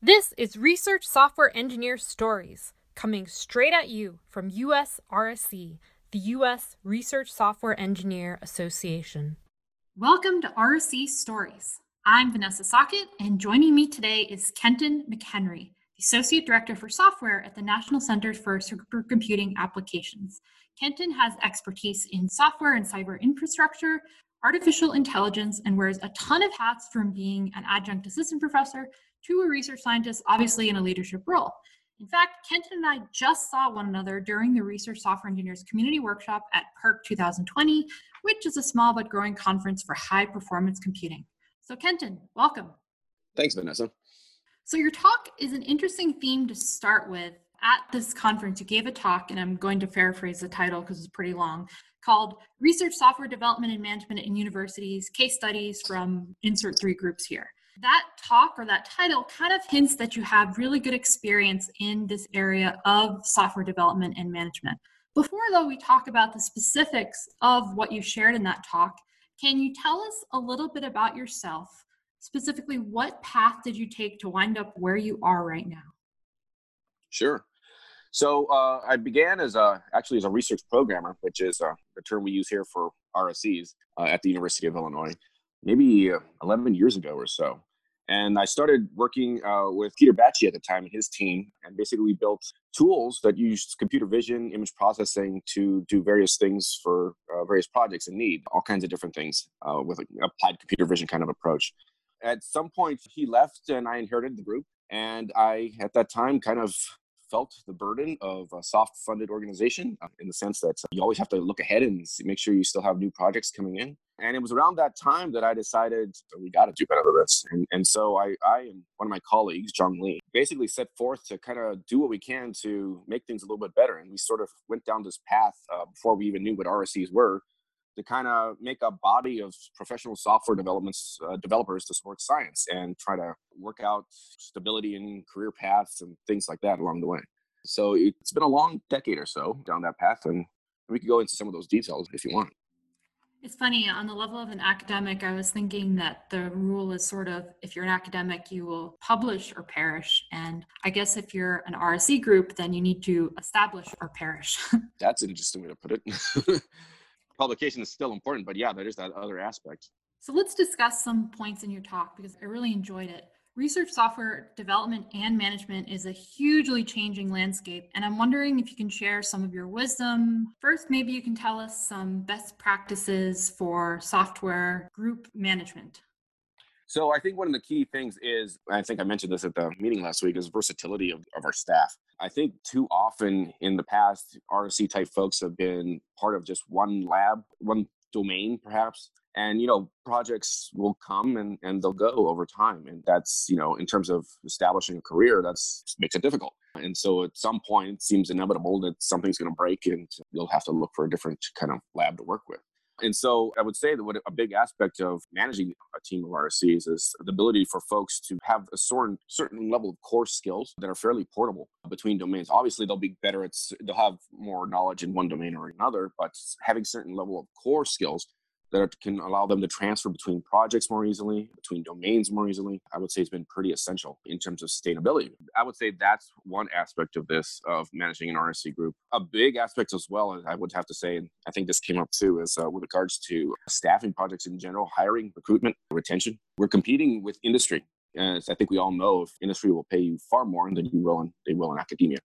This is Research Software Engineer Stories, coming straight at you from USRSE, the U.S. Research Software Engineer Association. Welcome to RSE Stories. I'm Vanessa Sochat, and joining me today is Kenton McHenry, the Associate Director for Software at the National Center for Supercomputing Applications. Kenton has expertise in software and cyber infrastructure, artificial intelligence, and wears a ton of hats from being an adjunct assistant professor to a research scientist, obviously in a leadership role. In fact, Kenton and I just saw one another during the Research Software Engineers Community Workshop at PEARC 2020, which is a small but growing conference for high performance computing. So, Kenton, welcome. Thanks, Vanessa. So, your talk is an interesting theme to start with. At this conference, you gave a talk, and I'm going to paraphrase the title because it's pretty long, called Research Software Development and Management in Universities Case Studies from Insert Three Groups Here that talk or that title kind of hints that you have really good experience in this area of software development and management. Before, though, we talk about the specifics of what you shared in that talk, can you tell us a little bit about yourself? Specifically, what path did you take to wind up where you are right now? Sure. So uh, I began as a actually as a research programmer, which is uh, the term we use here for RSEs uh, at the University of Illinois, maybe uh, 11 years ago or so. And I started working uh, with Peter Bajcsy at the time and his team. And basically, we built tools that used computer vision, image processing to do various things for uh, various projects in need, all kinds of different things uh, with an applied computer vision kind of approach. At some point, he left and I inherited the group. And I, at that time, kind of felt the burden of a soft funded organization uh, in the sense that you always have to look ahead and make sure you still have new projects coming in and it was around that time that I decided we got to do better than this. And, and so I, I and one of my colleagues, Jong Lee, basically set forth to kind of do what we can to make things a little bit better. And we sort of went down this path uh, before we even knew what RSEs were to kind of make a body of professional software developments uh, developers to support science and try to work out stability in career paths and things like that along the way. So it's been a long decade or so down that path, and we could go into some of those details if you want. It's funny, on the level of an academic, I was thinking that the rule is sort of if you're an academic, you will publish or perish. And I guess if you're an RSE group, then you need to establish or perish. That's an interesting way to put it. Publication is still important, but yeah, there is that other aspect. So let's discuss some points in your talk because I really enjoyed it. Research software development and management is a hugely changing landscape, and I'm wondering if you can share some of your wisdom. First, maybe you can tell us some best practices for software group management. So, I think one of the key things is I think I mentioned this at the meeting last week is versatility of, of our staff. I think too often in the past, RSE type folks have been part of just one lab, one domain perhaps and you know projects will come and, and they'll go over time and that's you know in terms of establishing a career that's makes it difficult. And so at some point it seems inevitable that something's going to break and you'll have to look for a different kind of lab to work with and so I would say that what a big aspect of managing a team of RSEs is the ability for folks to have a certain certain level of core skills that are fairly portable between domains. Obviously, they'll be better at they'll have more knowledge in one domain or another, but having certain level of core skills that can allow them to transfer between projects more easily, between domains more easily, I would say it's been pretty essential in terms of sustainability. I would say that's one aspect of this, of managing an RSE group. A big aspect as well, I would have to say, and I think this came up too, is uh, with regards to staffing projects in general, hiring, recruitment, retention. We're competing with industry. As I think we all know, if industry will pay you far more than you will in, they will in academia.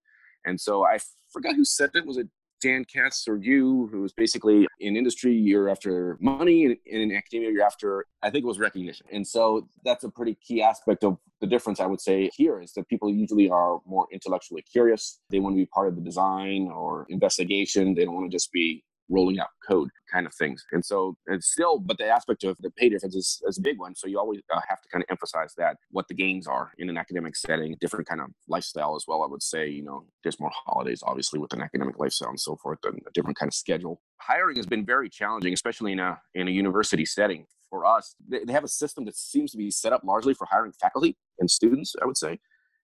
And so I forgot who said it. Was it Dan Katz or you, who was basically in industry, you're after money, and in academia, you're after, I think it was recognition. And so that's a pretty key aspect of the difference, I would say, here is that people usually are more intellectually curious. They want to be part of the design or investigation. They don't want to just be rolling out code kind of things. And so it's still, but the aspect of the pay difference is, is a big one. So you always uh, have to kind of emphasize that what the gains are in an academic setting, different kind of lifestyle as well. I would say, you know, there's more holidays, obviously, with an academic lifestyle and so forth, and a different kind of schedule. Hiring has been very challenging, especially in a in a university setting. For us, they, they have a system that seems to be set up largely for hiring faculty and students, I would say,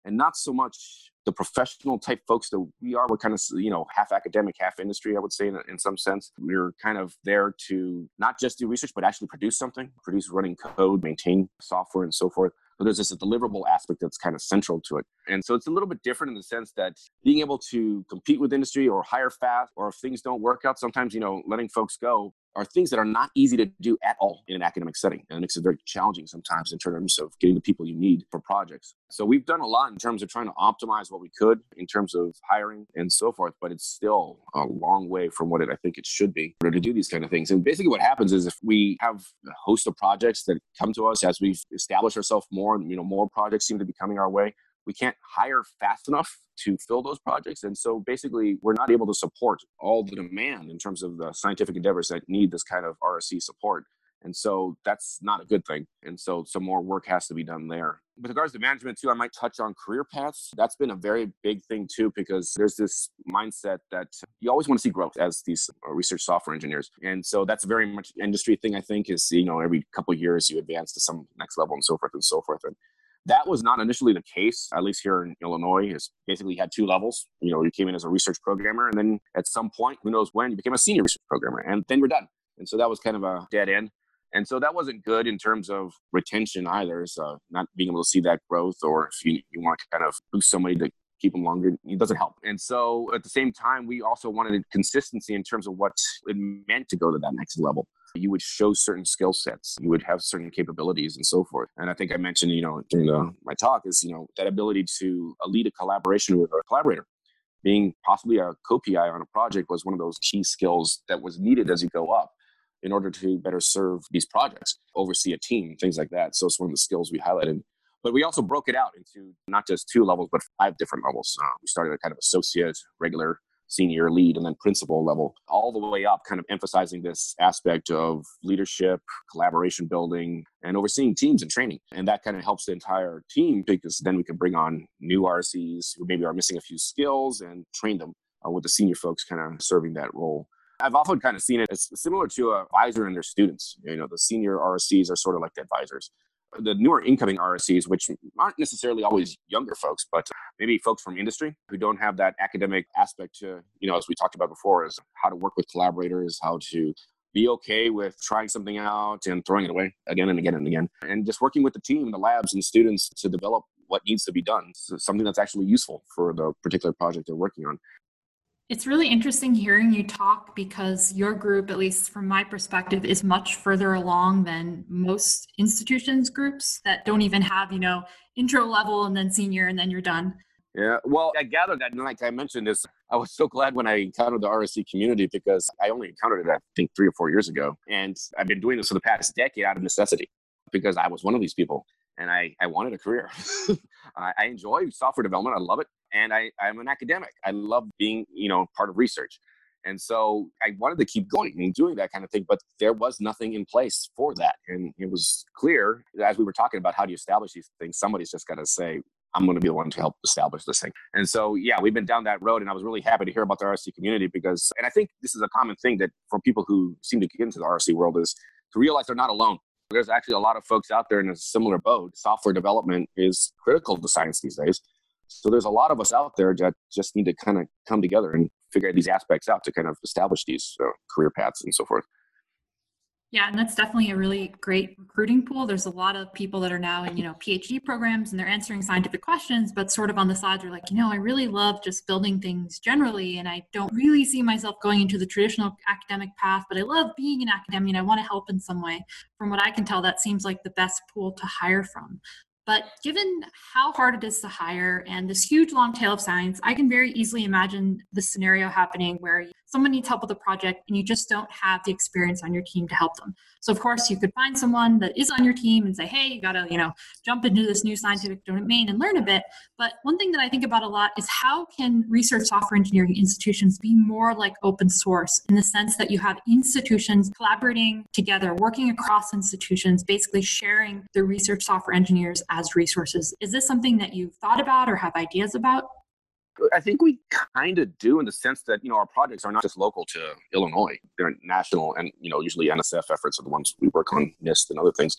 and not so much the professional type folks that we are. We're kind of, you know, half academic, half industry, I would say, in, in some sense. We're kind of there to not just do research, but actually produce something, produce running code, maintain software, and so forth. So there's this deliverable aspect that's kind of central to it. And so it's a little bit different in the sense that being able to compete with industry or hire fast, or if things don't work out, sometimes, you know, letting folks go are things that are not easy to do at all in an academic setting. And it makes it very challenging sometimes in terms of getting the people you need for projects. So we've done a lot in terms of trying to optimize what we could in terms of hiring and so forth, but it's still a long way from what it I think it should be in order to do these kind of things. And basically what happens is if we have a host of projects that come to us as we establish ourselves more and you know more projects seem to be coming our way, we can't hire fast enough to fill those projects. And so basically, we're not able to support all the demand in terms of the scientific endeavors that need this kind of RSE support. And so that's not a good thing. And so some more work has to be done there. With regards to management, too, I might touch on career paths. That's been a very big thing, too, because there's this mindset that you always want to see growth as these uh, research software engineers. And so that's very much industry thing, I think, is, you know, every couple years you advance to some next level and so forth and so forth. And that was not initially the case, at least here in Illinois. Is basically had two levels. You know, you came in as a research programmer, and then at some point, who knows when, you became a senior research programmer, and then you're done. And so that was kind of a dead end. And so that wasn't good in terms of retention either. So not being able to see that growth, or if you, you want to kind of boost somebody to keep them longer, it doesn't help. And so at the same time, we also wanted consistency in terms of what it meant to go to that next level you would show certain skill sets, you would have certain capabilities and so forth. And I think I mentioned, you know, during the, my talk is, you know, that ability to lead a collaboration with a collaborator. Being possibly a co-PI on a project was one of those key skills that was needed as you go up in order to better serve these projects, oversee a team, things like that. So it's one of the skills we highlighted. But we also broke it out into not just two levels, but five different levels. Uh, we started a kind of associate, regular, senior lead and then principal level, all the way up, kind of emphasizing this aspect of leadership, collaboration building, and overseeing teams and training. And that kind of helps the entire team because then we can bring on new RSEs who maybe are missing a few skills and train them uh, with the senior folks kind of serving that role. I've often kind of seen it as similar to an advisor and their students. You know, the senior RSEs are sort of like the advisors the newer incoming RSEs, which aren't necessarily always younger folks, but maybe folks from industry who don't have that academic aspect to, you know, as we talked about before, is how to work with collaborators, how to be okay with trying something out and throwing it away again and again and again, and just working with the team, the labs, and students to develop what needs to be done, so something that's actually useful for the particular project they're working on. It's really interesting hearing you talk because your group, at least from my perspective, is much further along than most institutions groups that don't even have, you know, intro level and then senior and then you're done. Yeah, well, I gathered that, like I mentioned, this. I was so glad when I encountered the RSE community because I only encountered it, I think, three or four years ago, and I've been doing this for the past decade out of necessity because I was one of these people and I, I wanted a career. I, enjoy software development. I love it and I, I'm an academic. I love being, you know, part of research. And so I wanted to keep going and doing that kind of thing, but there was nothing in place for that. And it was clear as we were talking about how do you establish these things, somebody's just got to say, I'm going to be the one to help establish this thing. And so, yeah, we've been down that road, and I was really happy to hear about the RSE community because, and I think this is a common thing that for people who seem to get into the RSE world is to realize they're not alone. There's actually a lot of folks out there in a similar boat. Software development is critical to science these days. So there's a lot of us out there that just need to kind of come together and figure these aspects out to kind of establish these uh, career paths and so forth. Yeah, and that's definitely a really great recruiting pool. There's a lot of people that are now in, you know, PhD programs and they're answering scientific questions, but sort of on the side, they're like, you know, I really love just building things generally, and I don't really see myself going into the traditional academic path, but I love being an academic and I want to help in some way. From what I can tell, that seems like the best pool to hire from. But given how hard it is to hire and this huge long tail of science, I can very easily imagine the scenario happening where someone needs help with a project and you just don't have the experience on your team to help them. So of course you could find someone that is on your team and say, hey, you gotta, you know, jump into this new scientific domain and learn a bit. But one thing that I think about a lot is how can research software engineering institutions be more like open source in the sense that you have institutions collaborating together, working across institutions, basically sharing the research software engineers as resources. Is this something that you've thought about or have ideas about? I think we kind of do in the sense that you know our projects are not just local to Illinois; they're national, and you know usually NSF efforts are the ones we work on NIST and other things.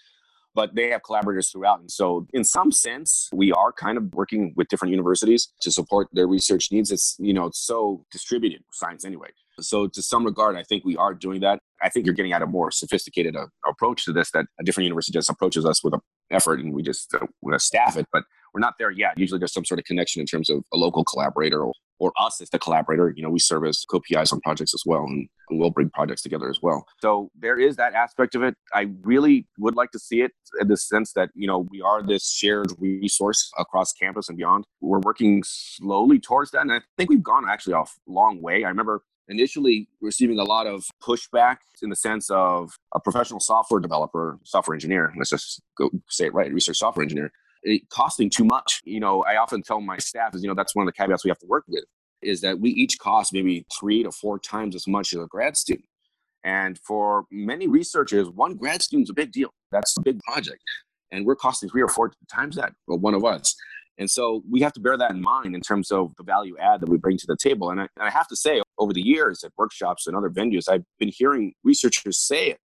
but they have collaborators throughout. And so, in some sense, we are kind of working with different universities to support their research needs. It's, you know, it's so distributed, science anyway. So, to some regard, I think we are doing that. I think you're getting at a more sophisticated uh, approach to this that a different university just approaches us with an effort and we just uh, staff it. But we're not there yet. Usually there's some sort of connection in terms of a local collaborator or, or us as the collaborator. You know, we serve as co-PIs on projects as well, and, and we'll bring projects together as well. So there is that aspect of it. I really would like to see it in the sense that, you know, we are this shared resource across campus and beyond. We're working slowly towards that. And I think we've gone actually a long way. I remember initially receiving a lot of pushback in the sense of a professional software developer, software engineer, let's just go say it right, research software engineer, costing too much. You know, I often tell my staff is, you know, that's one of the caveats we have to work with is that we each cost maybe three to four times as much as a grad student. And for many researchers, one grad student's a big deal. That's a big project. And we're costing three or four times that, well, one of us. And so we have to bear that in mind in terms of the value add that we bring to the table. And I, and I have to say, over the years at workshops and other venues, I've been hearing researchers say it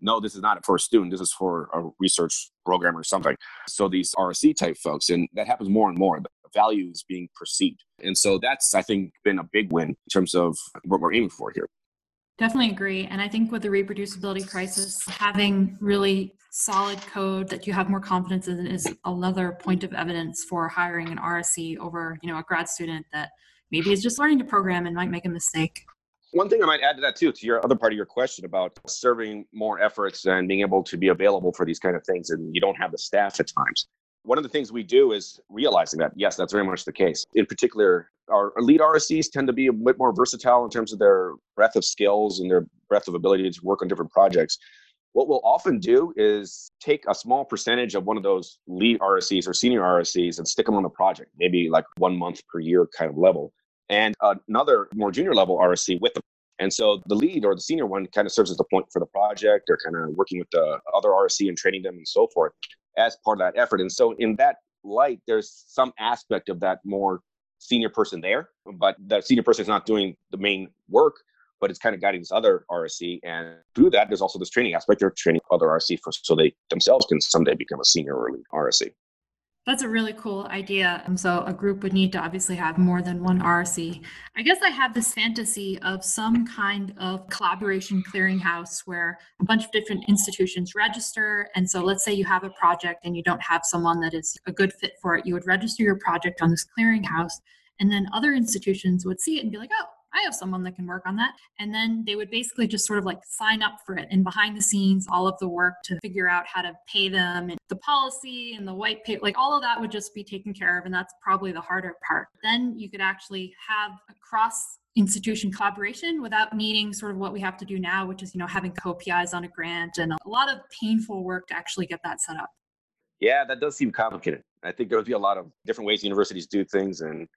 no, this is not for a student. This is for a research program or something. So these RSE type folks, and that happens more and more. The value is being perceived. And so that's, I think, been a big win in terms of what we're aiming for here. Definitely agree. And I think with the reproducibility crisis, having really solid code that you have more confidence in is another point of evidence for hiring an RSE over, you know, a grad student that maybe is just learning to program and might make a mistake. One thing I might add to that too, to your other part of your question about serving more efforts and being able to be available for these kind of things, and you don't have the staff at times. One of the things we do is realizing that yes, that's very much the case. In particular, our lead RSEs tend to be a bit more versatile in terms of their breadth of skills and their breadth of ability to work on different projects. What we'll often do is take a small percentage of one of those lead RSEs or senior RSEs and stick them on a project, maybe like one month per year kind of level and another more junior level RSE with them. And so the lead or the senior one kind of serves as the point for the project or kind of working with the other RSE and training them and so forth as part of that effort. And so in that light, there's some aspect of that more senior person there, but that senior person is not doing the main work, but it's kind of guiding this other RSE. And through that, there's also this training aspect. They're training other RSE for, so they themselves can someday become a senior or lead RSE. That's a really cool idea. And so a group would need to obviously have more than one RSE. I guess I have this fantasy of some kind of collaboration clearinghouse where a bunch of different institutions register. And so let's say you have a project and you don't have someone that is a good fit for it. You would register your project on this clearinghouse. And then other institutions would see it and be like, oh, I have someone that can work on that. And then they would basically just sort of like sign up for it. And behind the scenes, all of the work to figure out how to pay them and the policy and the white paper, like all of that would just be taken care of. And that's probably the harder part. Then you could actually have a cross institution collaboration without needing sort of what we have to do now, which is, you know, having co-PIs on a grant and a lot of painful work to actually get that set up. Yeah, that does seem complicated. I think there would be a lot of different ways universities do things and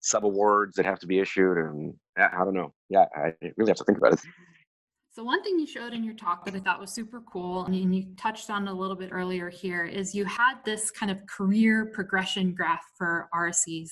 sub awards that have to be issued and i don't know. Yeah i really have to think about it. So one thing you showed in your talk that i thought was super cool and you touched on a little bit earlier here is you had this kind of career progression graph for rses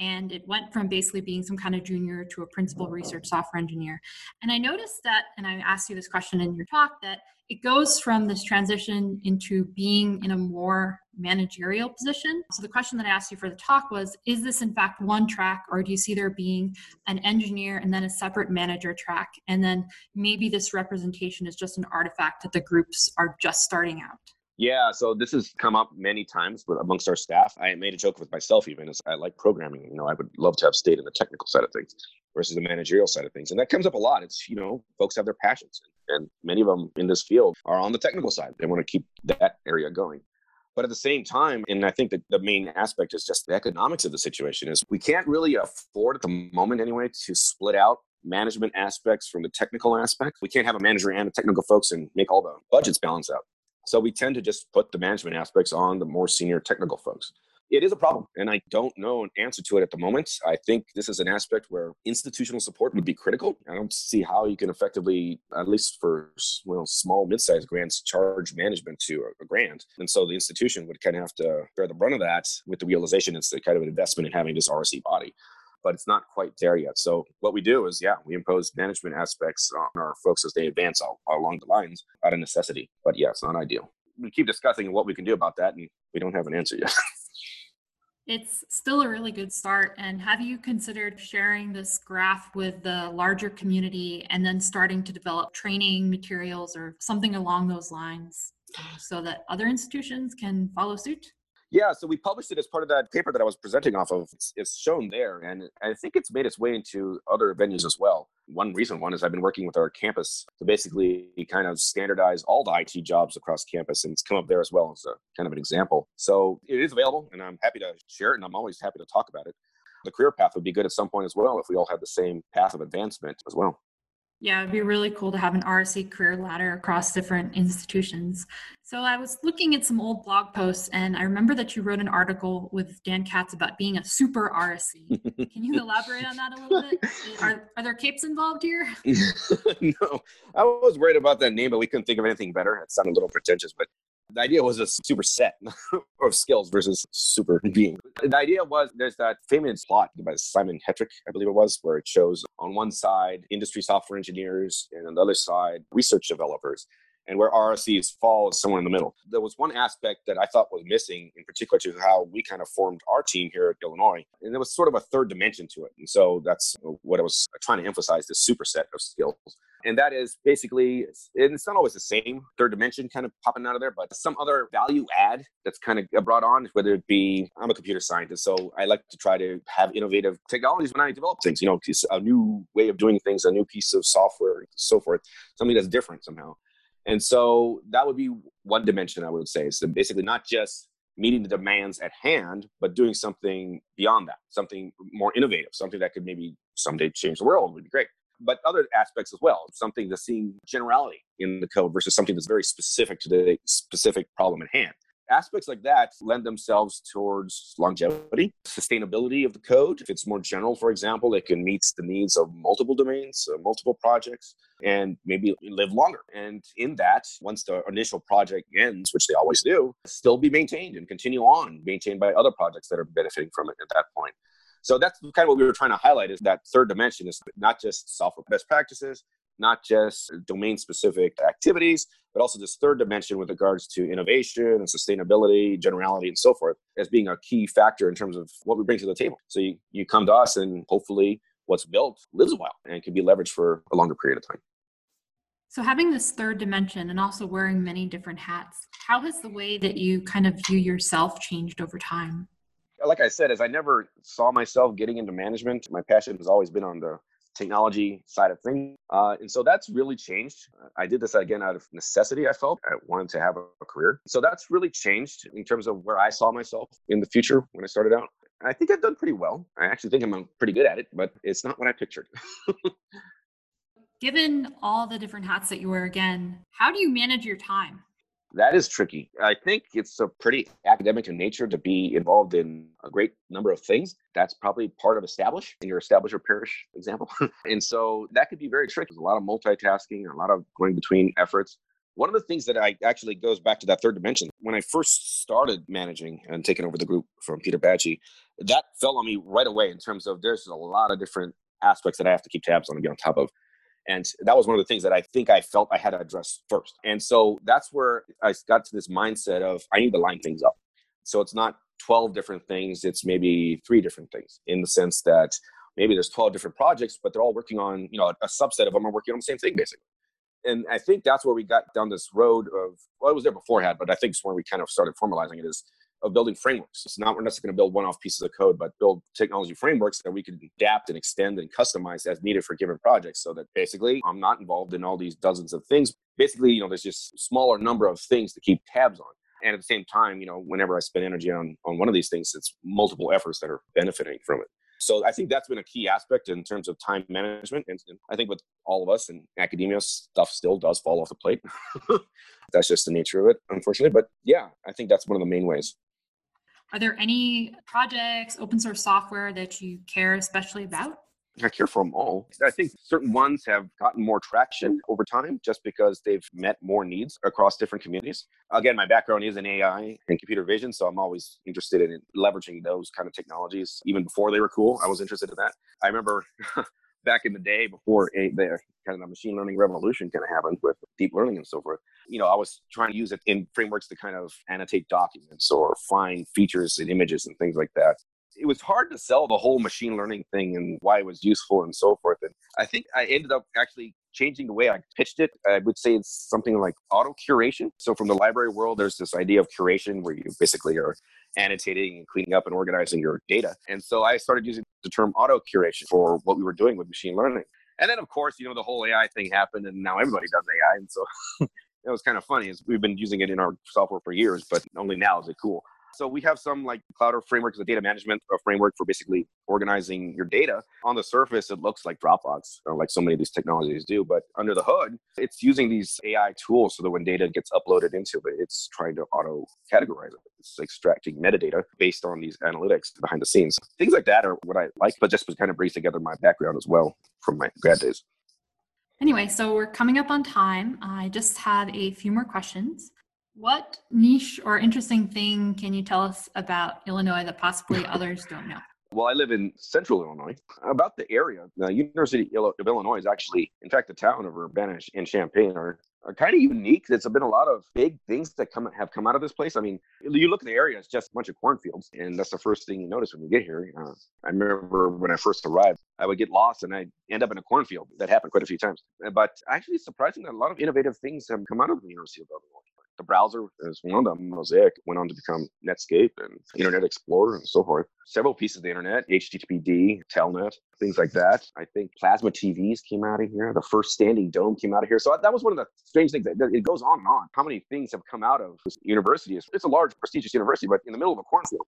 and it went from basically being some kind of junior to a principal research software engineer and i noticed that and i asked you this question in your talk that it goes from this transition into being in a more managerial position. So the question that I asked you for the talk was Is this in fact one track, or do you see there being an engineer and then a separate manager track? And then maybe this representation is just an artifact that the groups are just starting out? Yeah, so this has come up many times amongst our staff. I made a joke with myself even as I like programming. You know, I would love to have stayed in the technical side of things versus the managerial side of things. And that comes up a lot. It's, you know, folks have their passions and many of them in this field are on the technical side. They want to keep that area going. But at the same time, and I think that the main aspect is just the economics of the situation is we can't really afford at the moment anyway to split out management aspects from the technical aspects. We can't have a manager and a technical folks and make all the budgets balance out. So we tend to just put the management aspects on the more senior technical folks. It is a problem and i don't know an answer to it at the moment. I think this is an aspect where institutional support would be critical. I don't see how you can effectively at least for well small mid-sized grants charge management to a, a grant. And so the institution would kind of have to bear the brunt of that with the realization it's the kind of an investment in having this rse body but it's not quite there yet. So what we do is, yeah, we impose management aspects on our folks as they advance all, along the lines out of necessity. But yeah, it's not ideal. we keep discussing what we can do about that, and we don't have an answer yet. It's still a really good start. And have you considered sharing this graph with the larger community and then starting to develop training materials or something along those lines uh, so that other institutions can follow suit? Yeah, so we published it as part of that paper that I was presenting off of. It's, it's, shown there, and I think it's made its way into other venues as well. One recent one is I've been working with our campus to basically kind of standardize all the IT jobs across campus, and it's come up there as well as a kind of an example. So it is available, and I'm happy to share it, and I'm always happy to talk about it. The career path would be good at some point as well if we all had the same path of advancement as well. Yeah, it'd be really cool to have an RSE career ladder across different institutions. So I was looking at some old blog posts and I remember that you wrote an article with Dan Katz about being a super RSE. Can you elaborate on that a little bit? Are, are there capes involved here? no, I was worried about that name, but we couldn't think of anything better. It sounded a little pretentious, but the idea was a super set of skills versus super being. The idea was there's that famous plot by Simon Hettrick, I believe it was, where it shows on one side industry software engineers and on the other side research developers and where RSEs fall is somewhere in the middle. There was one aspect that I thought was missing, in particular to how we kind of formed our team here at Illinois, and there was sort of a third dimension to it. And so that's what I was trying to emphasize: this superset of skills. And that is basically, it's not always the same third dimension kind of popping out of there, but some other value add that's kind of brought on, whether it be, I'm a computer scientist, so I like to try to have innovative technologies when I develop things, you know, a new way of doing things, a new piece of software, so forth, something that's different somehow. And so that would be one dimension I would say. So basically, not just meeting the demands at hand, but doing something beyond that, something more innovative, something that could maybe someday change the world would be great. But other aspects as well, something that's seeing generality in the code versus something that's very specific to the specific problem at hand aspects like that lend themselves towards longevity, sustainability of the code. If it's more general, for example, it can meet the needs of multiple domains, uh, multiple projects, and maybe live longer. And in that, once the initial project ends, which they always do, still be maintained and continue on, maintained by other projects that are benefiting from it at that point. So that's kind of what we were trying to highlight is that third dimension is not just software best practices, not just domain specific activities, but also this third dimension with regards to innovation and sustainability, generality, and so forth as being a key factor in terms of what we bring to the table. So you, you come to us and hopefully what's built lives a while and can be leveraged for a longer period of time. So, having this third dimension and also wearing many different hats, how has the way that you kind of view yourself changed over time? Like I said, as I never saw myself getting into management, my passion has always been on the technology side of things. Uh, and so that's really changed. I did this again out of necessity, I felt. I wanted to have a career. So that's really changed in terms of where I saw myself in the future when I started out. I think I've done pretty well. I actually think I'm pretty good at it, but it's not what I pictured. Given all the different hats that you wear again, how do you manage your time? That is tricky. I think it's a pretty academic in nature to be involved in a great number of things. That's probably part of establish in your establish or perish example. and so that could be very tricky. There's a lot of multitasking, a lot of going between efforts. One of the things that I actually goes back to that third dimension. When I first started managing and taking over the group from Peter Bajcsy, that fell on me right away in terms of there's a lot of different aspects that I have to keep tabs on and be on top of. And that was one of the things that I think I felt I had to address first. And so that's where I got to this mindset of I need to line things up. So it's not 12 different things, it's maybe three different things in the sense that maybe there's 12 different projects, but they're all working on, you know, a subset of them are working on the same thing basically. And I think that's where we got down this road of, well, it was there beforehand, but I think it's when we kind of started formalizing it is of building frameworks. It's not we're not just going to build one-off pieces of code, but build technology frameworks that we can adapt and extend and customize as needed for given projects. So that basically I'm not involved in all these dozens of things. Basically, you know, there's just smaller number of things to keep tabs on. And at the same time, you know, whenever I spend energy on on one of these things, it's multiple efforts that are benefiting from it. So I think that's been a key aspect in terms of time management. And, and I think with all of us in academia, stuff still does fall off the plate. that's just the nature of it, unfortunately. But yeah, I think that's one of the main ways. Are there any projects, open source software that you care especially about? I care for them all. I think certain ones have gotten more traction over time just because they've met more needs across different communities. Again, my background is in AI and computer vision, so I'm always interested in leveraging those kind of technologies. Even before they were cool, I was interested in that. I remember back in the day before a, the kind of machine learning revolution kind of happened with deep learning and so forth. You know, I was trying to use it in frameworks to kind of annotate documents or find features in images and things like that it was hard to sell the whole machine learning thing and why it was useful and so forth. And I think I ended up actually changing the way I pitched it. I would say it's something like auto curation. So from the library world, there's this idea of curation where you basically are annotating and cleaning up and organizing your data. And so I started using the term auto curation for what we were doing with machine learning. And then of course, you know, the whole AI thing happened and now everybody does AI. And so it was kind of funny is we've been using it in our software for years, but only now is it cool. So we have some like Clowder framework is a data management framework for basically organizing your data. On the surface, it looks like Dropbox, like so many of these technologies do. But under the hood, it's using these AI tools so that when data gets uploaded into it, it's trying to auto categorize it. It's extracting metadata based on these analytics behind the scenes. Things like that are what I like, but just kind of brings together my background as well from my grad days. Anyway, so we're coming up on time. I just have a few more questions. What niche or interesting thing can you tell us about Illinois that possibly others don't know? Well, I live in central Illinois. About the area, the University of Illinois is actually, in fact, the town of Urbana and Champaign are, are kind of unique. There's been a lot of big things that come have come out of this place. I mean, you look at the area; it's just a bunch of cornfields, and that's the first thing you notice when you get here. Uh, I remember when I first arrived, I would get lost and I'd end up in a cornfield. That happened quite a few times. But actually, it's surprising that a lot of innovative things have come out of the University of Illinois the browser is one of them. Mosaic went on to become Netscape and Internet Explorer and so forth. Several pieces of the internet, HTTPD, Telnet, things like that. I think plasma TVs came out of here. The first standing dome came out of here. So that was one of the strange things. That, it goes on and on. How many things have come out of this university? It's a large, prestigious university, but in the middle of a cornfield.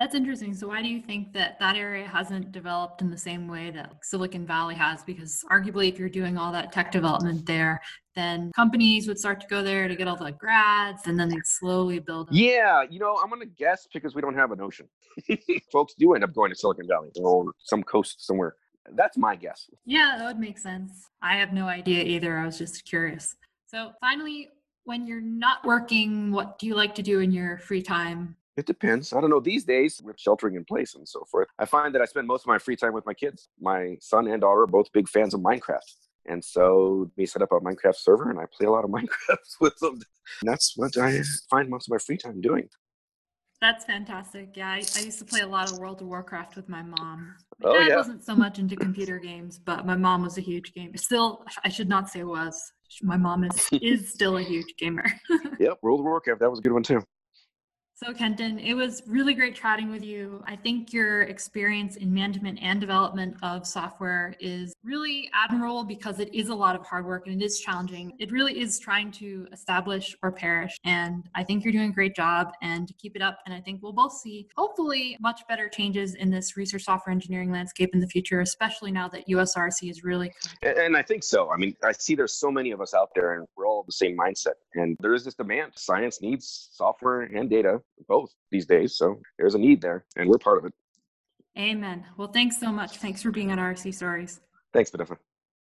That's interesting. So why do you think that that area hasn't developed in the same way that Silicon Valley has? Because arguably, if you're doing all that tech development there, then companies would start to go there to get all the grads and then they'd slowly build them. Yeah, you know, I'm going to guess because we don't have an ocean. Folks do end up going to Silicon Valley or some coast somewhere. That's my guess. Yeah, that would make sense. I have no idea either. I was just curious. So, finally, when you're not working, what do you like to do in your free time? It depends. I don't know. These days, with sheltering in place and so forth, I find that I spend most of my free time with my kids. My son and daughter are both big fans of Minecraft. And so we set up a Minecraft server and I play a lot of Minecraft with them. And that's what I find most of my free time doing. That's fantastic. Yeah, I, I, used to play a lot of World of Warcraft with my mom. My oh, dad yeah. wasn't so much into computer games, but my mom was a huge gamer. Still, I should not say was. My mom is is still a huge gamer. yep, World of Warcraft. That was a good one too. So, Kenton, it was really great chatting with you. I think your experience in management and development of software is really admirable because it is a lot of hard work and it is challenging. It really is trying to establish or perish. And I think you're doing a great job and keep it up. And I think we'll both see, hopefully, much better changes in this research software engineering landscape in the future, especially now that USRSE is really. And I think so. I mean, I see there's so many of us out there and we're all the same mindset. And there is this demand. Science needs software and data both these days. So there's a need there, and we're part of it. Amen. Well, thanks so much. Thanks for being on RSE Stories. Thanks, Vanessa.